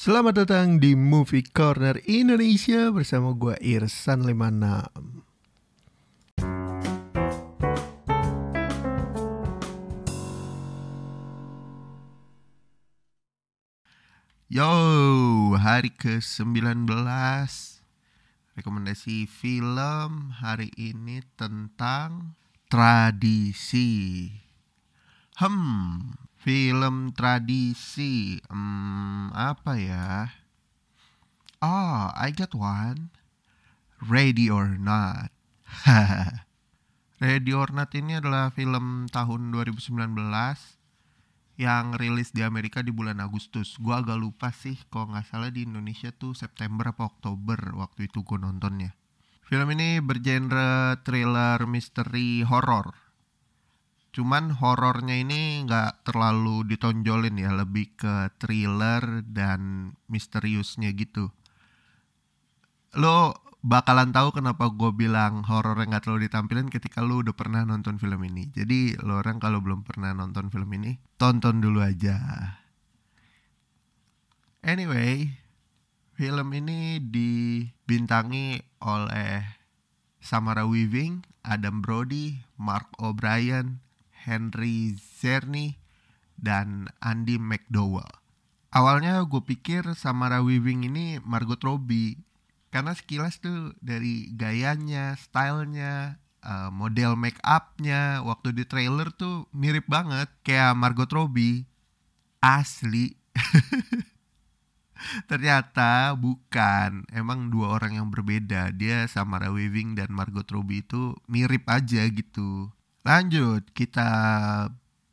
Selamat datang di Movie Corner Indonesia bersama gue Irsan 56 Yo, hari ke-19. Rekomendasi film hari ini tentang tradisi. Hmm, film tradisi Hmm, apa ya? Oh, I got one Ready or Not Ready or Not ini adalah film tahun 2019 yang rilis di Amerika di bulan Agustus. Gua agak lupa sih, kalau nggak salah di Indonesia tuh September apa Oktober waktu itu gue nontonnya. Film ini bergenre thriller, misteri, horor. Cuman horornya ini nggak terlalu ditonjolin ya, lebih ke thriller dan misteriusnya gitu. Lo bakalan tahu kenapa gue bilang horor yang gak terlalu ditampilin ketika lu udah pernah nonton film ini. Jadi lo orang kalau belum pernah nonton film ini, tonton dulu aja. Anyway, film ini dibintangi oleh Samara Weaving, Adam Brody, Mark O'Brien, Henry Zerny, dan Andy McDowell. Awalnya gue pikir Samara Weaving ini Margot Robbie karena sekilas tuh dari gayanya, stylenya, uh, model make upnya waktu di trailer tuh mirip banget kayak Margot Robbie asli. Ternyata bukan, emang dua orang yang berbeda. Dia sama Samara Weaving dan Margot Robbie itu mirip aja gitu. Lanjut, kita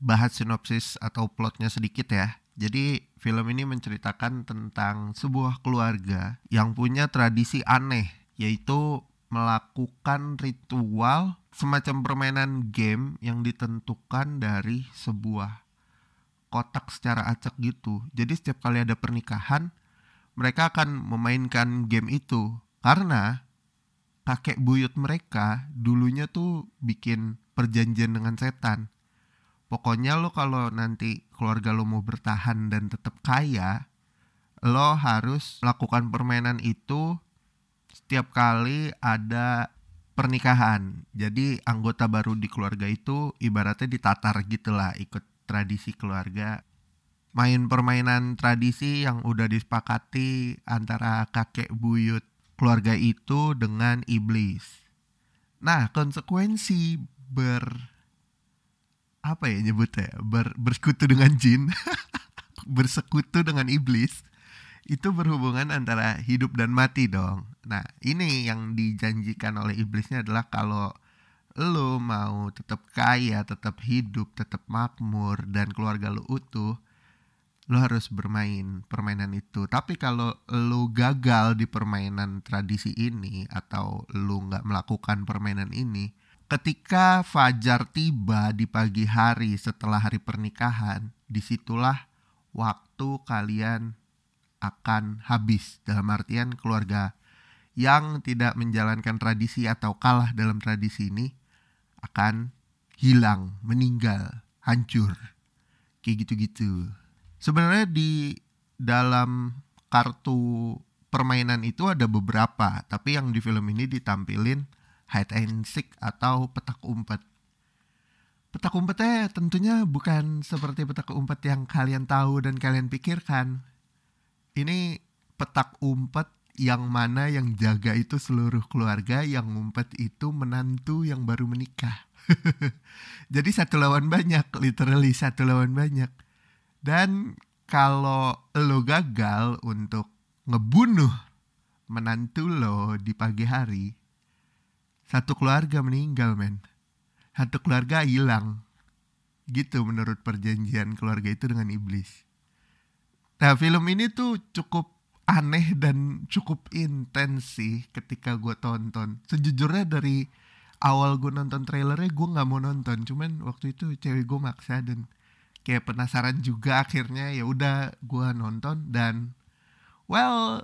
bahas sinopsis atau plotnya sedikit ya. Jadi film ini menceritakan tentang sebuah keluarga yang punya tradisi aneh yaitu melakukan ritual semacam permainan game yang ditentukan dari sebuah kotak secara acak gitu. Jadi setiap kali ada pernikahan mereka akan memainkan game itu karena kakek buyut mereka dulunya tuh bikin perjanjian dengan setan Pokoknya lo kalau nanti keluarga lo mau bertahan dan tetap kaya, lo harus melakukan permainan itu setiap kali ada pernikahan. Jadi anggota baru di keluarga itu ibaratnya ditatar gitulah ikut tradisi keluarga. Main permainan tradisi yang udah disepakati antara kakek buyut keluarga itu dengan iblis. Nah, konsekuensi ber apa ya nyebutnya ber, bersekutu dengan jin. Bersekutu dengan iblis. Itu berhubungan antara hidup dan mati dong. Nah ini yang dijanjikan oleh iblisnya adalah kalau lo mau tetap kaya tetap hidup tetap makmur dan keluarga lo utuh lo harus bermain permainan itu. Tapi kalau lo gagal di permainan tradisi ini atau lo nggak melakukan permainan ini Ketika fajar tiba di pagi hari setelah hari pernikahan, di situlah waktu kalian akan habis dalam artian keluarga yang tidak menjalankan tradisi atau kalah dalam tradisi ini akan hilang, meninggal, hancur. Kayak gitu-gitu. Sebenarnya di dalam kartu permainan itu ada beberapa, tapi yang di film ini ditampilin hide and seek atau petak umpet. Petak umpetnya tentunya bukan seperti petak umpet yang kalian tahu dan kalian pikirkan. Ini petak umpet yang mana yang jaga itu seluruh keluarga, yang ngumpet itu menantu yang baru menikah. Jadi satu lawan banyak, literally satu lawan banyak. Dan kalau lo gagal untuk ngebunuh menantu lo di pagi hari, satu keluarga meninggal men. Satu keluarga hilang. Gitu menurut perjanjian keluarga itu dengan iblis. Nah film ini tuh cukup aneh dan cukup intens sih ketika gue tonton. Sejujurnya dari awal gue nonton trailernya gue nggak mau nonton. Cuman waktu itu cewek gue maksa dan kayak penasaran juga akhirnya ya udah gue nonton dan well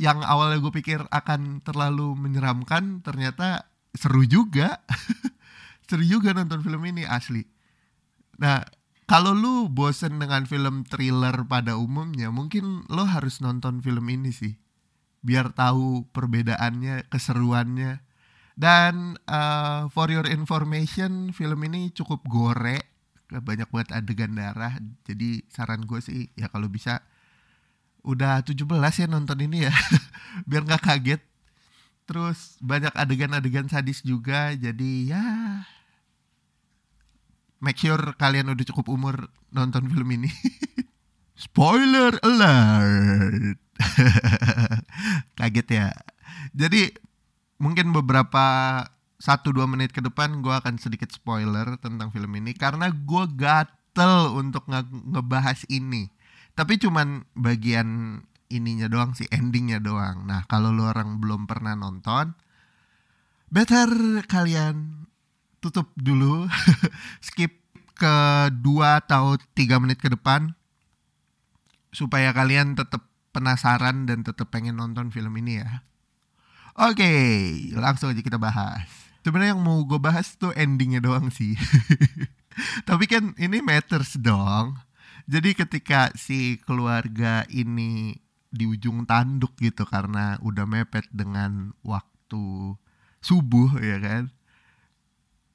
yang awalnya gue pikir akan terlalu menyeramkan ternyata seru juga seru juga nonton film ini asli nah kalau lu bosen dengan film thriller pada umumnya, mungkin lo harus nonton film ini sih. Biar tahu perbedaannya, keseruannya. Dan uh, for your information, film ini cukup gore, banyak banget adegan darah. Jadi saran gue sih ya kalau bisa udah 17 ya nonton ini ya. Biar nggak kaget. Terus banyak adegan-adegan sadis juga. Jadi ya make sure kalian udah cukup umur nonton film ini. Spoiler alert. Kaget ya. Jadi mungkin beberapa satu dua menit ke depan gue akan sedikit spoiler tentang film ini karena gue gatel untuk nge ngebahas ini. Tapi cuman bagian ininya doang sih, endingnya doang. Nah kalau lu orang belum pernah nonton, better kalian tutup dulu, skip ke dua atau tiga menit ke depan supaya kalian tetap penasaran dan tetap pengen nonton film ini ya. Oke, langsung aja kita bahas. Sebenarnya yang mau gue bahas tuh endingnya doang sih. Tapi kan ini matters dong. Jadi ketika si keluarga ini di ujung tanduk gitu karena udah mepet dengan waktu subuh ya kan?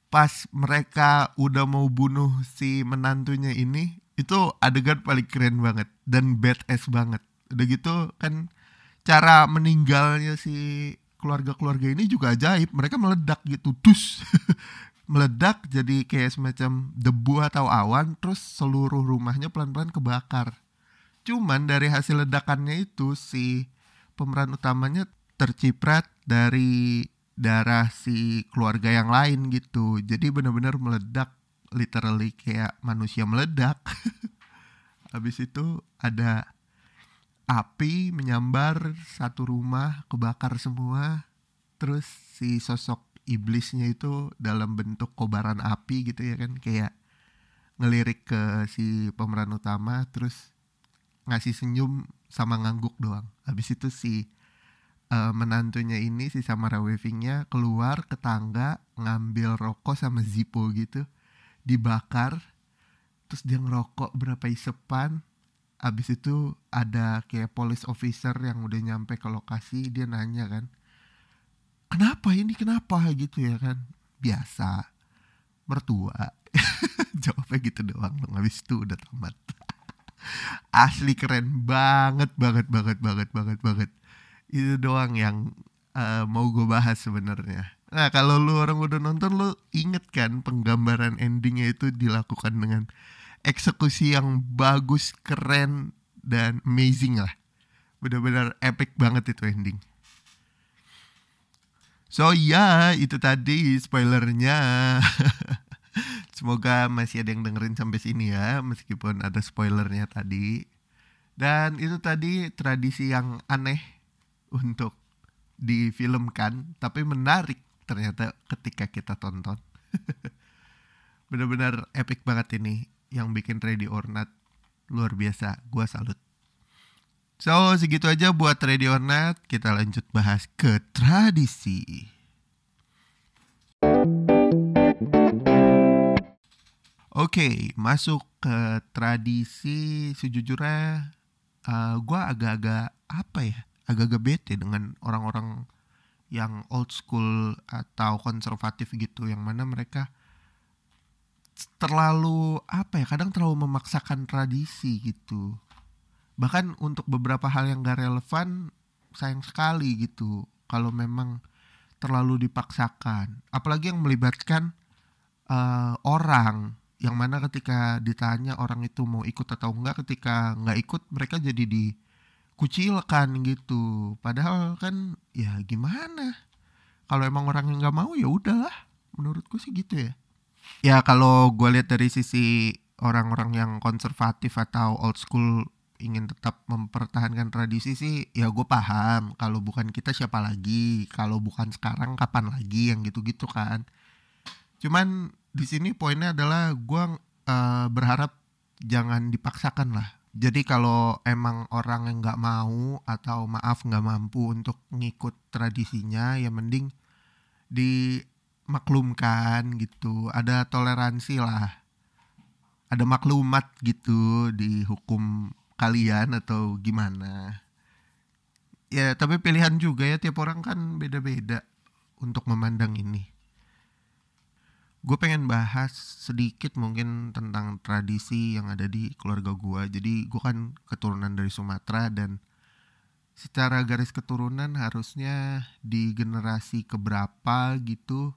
Pas mereka udah mau bunuh si menantunya ini itu adegan paling keren banget dan badass banget. Udah gitu kan cara meninggalnya si keluarga-keluarga ini juga ajaib. Mereka meledak gitu tus meledak jadi kayak semacam debu atau awan terus seluruh rumahnya pelan-pelan kebakar. Cuman dari hasil ledakannya itu si pemeran utamanya terciprat dari darah si keluarga yang lain gitu. Jadi benar-benar meledak literally kayak manusia meledak. Habis itu ada api menyambar satu rumah kebakar semua. Terus si sosok iblisnya itu dalam bentuk kobaran api gitu ya kan kayak ngelirik ke si pemeran utama terus ngasih senyum sama ngangguk doang. Habis itu si uh, menantunya ini si Samara Weavingnya keluar ke tangga ngambil rokok sama Zippo gitu dibakar terus dia ngerokok berapa isepan. Abis itu ada kayak police officer yang udah nyampe ke lokasi dia nanya kan kenapa ini? Kenapa? Gitu ya kan. Biasa. Mertua. Jawabnya gitu doang dong. Habis itu udah tamat. Asli keren banget banget banget banget banget banget. Itu doang yang uh, mau gue bahas sebenarnya. Nah kalau lu orang udah nonton lu inget kan penggambaran endingnya itu dilakukan dengan eksekusi yang bagus, keren dan amazing lah. Benar-benar epic banget itu ending. So ya itu tadi spoilernya. Semoga masih ada yang dengerin sampai sini ya meskipun ada spoilernya tadi. Dan itu tadi tradisi yang aneh untuk difilmkan tapi menarik ternyata ketika kita tonton benar-benar epic banget ini yang bikin Ready or Not luar biasa gua salut so segitu aja buat Ready or Not. Kita lanjut bahas ke tradisi. Oke, okay, masuk ke tradisi sejujurnya uh, gue agak-agak apa ya? Agak-agak bete dengan orang-orang yang old school atau konservatif gitu yang mana mereka terlalu apa ya? Kadang terlalu memaksakan tradisi gitu bahkan untuk beberapa hal yang gak relevan sayang sekali gitu. Kalau memang terlalu dipaksakan. Apalagi yang melibatkan uh, orang. Yang mana ketika ditanya orang itu mau ikut atau enggak ketika nggak ikut mereka jadi di kucilkan gitu. Padahal kan ya gimana? Kalau emang orang yang nggak mau ya udahlah. Menurutku sih gitu ya. Ya kalau gue lihat dari sisi orang-orang yang konservatif atau old school ingin tetap mempertahankan tradisi sih ya gue paham. Kalau bukan kita siapa lagi? Kalau bukan sekarang kapan lagi? Yang gitu-gitu kan. Cuman di sini poinnya adalah gue uh, berharap jangan dipaksakan lah. Jadi kalau emang orang yang nggak mau atau maaf nggak mampu untuk ngikut tradisinya, ya mending dimaklumkan gitu. Ada toleransi lah. ada maklumat gitu di hukum kalian atau gimana? Ya tapi pilihan juga ya tiap orang kan beda-beda untuk memandang ini. Gue pengen bahas sedikit mungkin tentang tradisi yang ada di keluarga gue jadi gue kan keturunan dari Sumatera dan secara garis keturunan harusnya di generasi keberapa gitu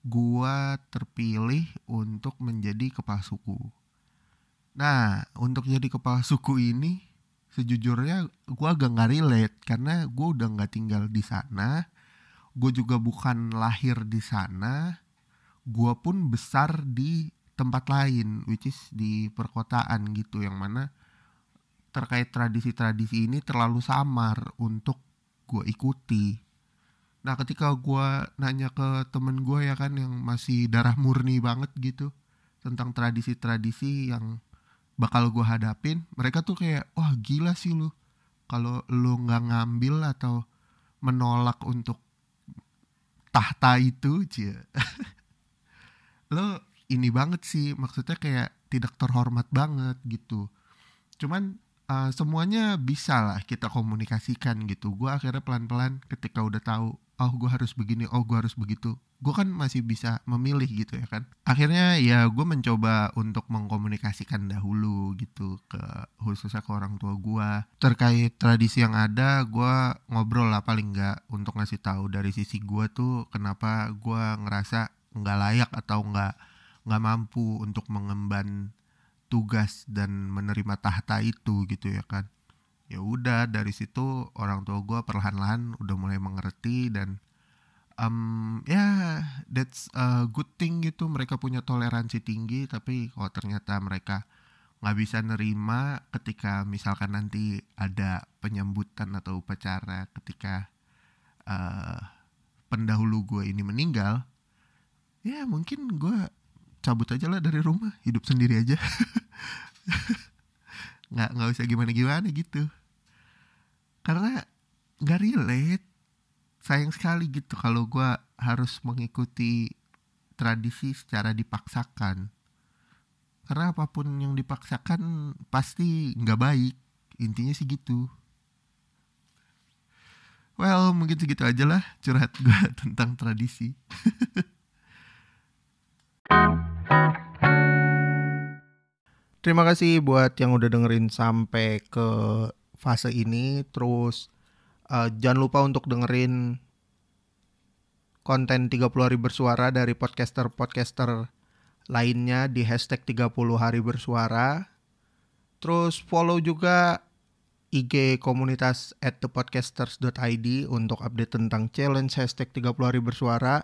gua terpilih untuk menjadi kepala suku. Nah, untuk jadi kepala suku ini sejujurnya gua agak nggak relate karena gua udah nggak tinggal di sana. Gue juga bukan lahir di sana. Gua pun besar di tempat lain, which is di perkotaan gitu, yang mana terkait tradisi-tradisi ini terlalu samar untuk gue ikuti. Nah ketika gue nanya ke temen gue ya kan yang masih darah murni banget gitu tentang tradisi-tradisi yang bakal gue hadapin, mereka tuh kayak wah gila sih lu. Kalau lu nggak ngambil atau menolak untuk tahta itu cia lo ini banget sih maksudnya kayak tidak terhormat banget gitu. Cuman uh, semuanya bisa lah kita komunikasikan gitu. Gue akhirnya pelan-pelan ketika udah tahu oh gue harus begini oh gue harus begitu gue kan masih bisa memilih gitu ya kan. Akhirnya ya gue mencoba untuk mengkomunikasikan dahulu gitu ke khususnya ke orang tua gue terkait tradisi yang ada gue ngobrol lah paling nggak untuk ngasih tahu dari sisi gue tuh kenapa gue ngerasa nggak layak atau nggak nggak mampu untuk mengemban tugas dan menerima tahta itu gitu ya kan. Ya udah dari situ orang tua gue perlahan-lahan udah mulai mengerti dan um, ya yeah, that's a good thing gitu. Mereka punya toleransi tinggi tapi kalau ternyata mereka nggak bisa nerima ketika misalkan nanti ada penyambutan atau upacara ketika uh, pendahulu gue ini meninggal ya mungkin gue cabut aja lah dari rumah hidup sendiri aja. Nggak nggak usah gimana gimana gitu. Karena gak relate sayang sekali gitu kalau gue harus mengikuti tradisi secara dipaksakan. Karena apa pun yang dipaksakan pasti nggak baik intinya sih gitu. Well mungkin segitu aja lah curhat gue tentang tradisi. Terima kasih buat yang udah dengerin sampai ke fase ini. Terus uh, jangan lupa untuk dengerin konten 30 hari bersuara dari podcaster-podcaster lainnya di hashtag 30 hari bersuara terus follow juga IG komunitas at thepodcasters.id untuk update tentang challenge hashtag 30 hari bersuara.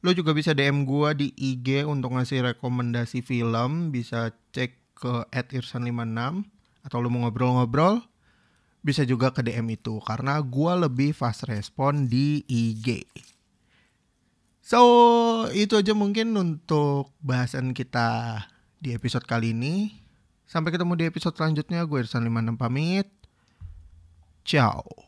Lo juga bisa DM gue di IG untuk ngasih rekomendasi film. Bisa cek ke at irsan56. Atau lo mau ngobrol-ngobrol, bisa juga ke DM itu karena gue lebih fast respon di IG. So, itu aja mungkin untuk bahasan kita di episode kali ini. Sampai ketemu di episode selanjutnya. Gue Irsan 56 pamit. Ciao.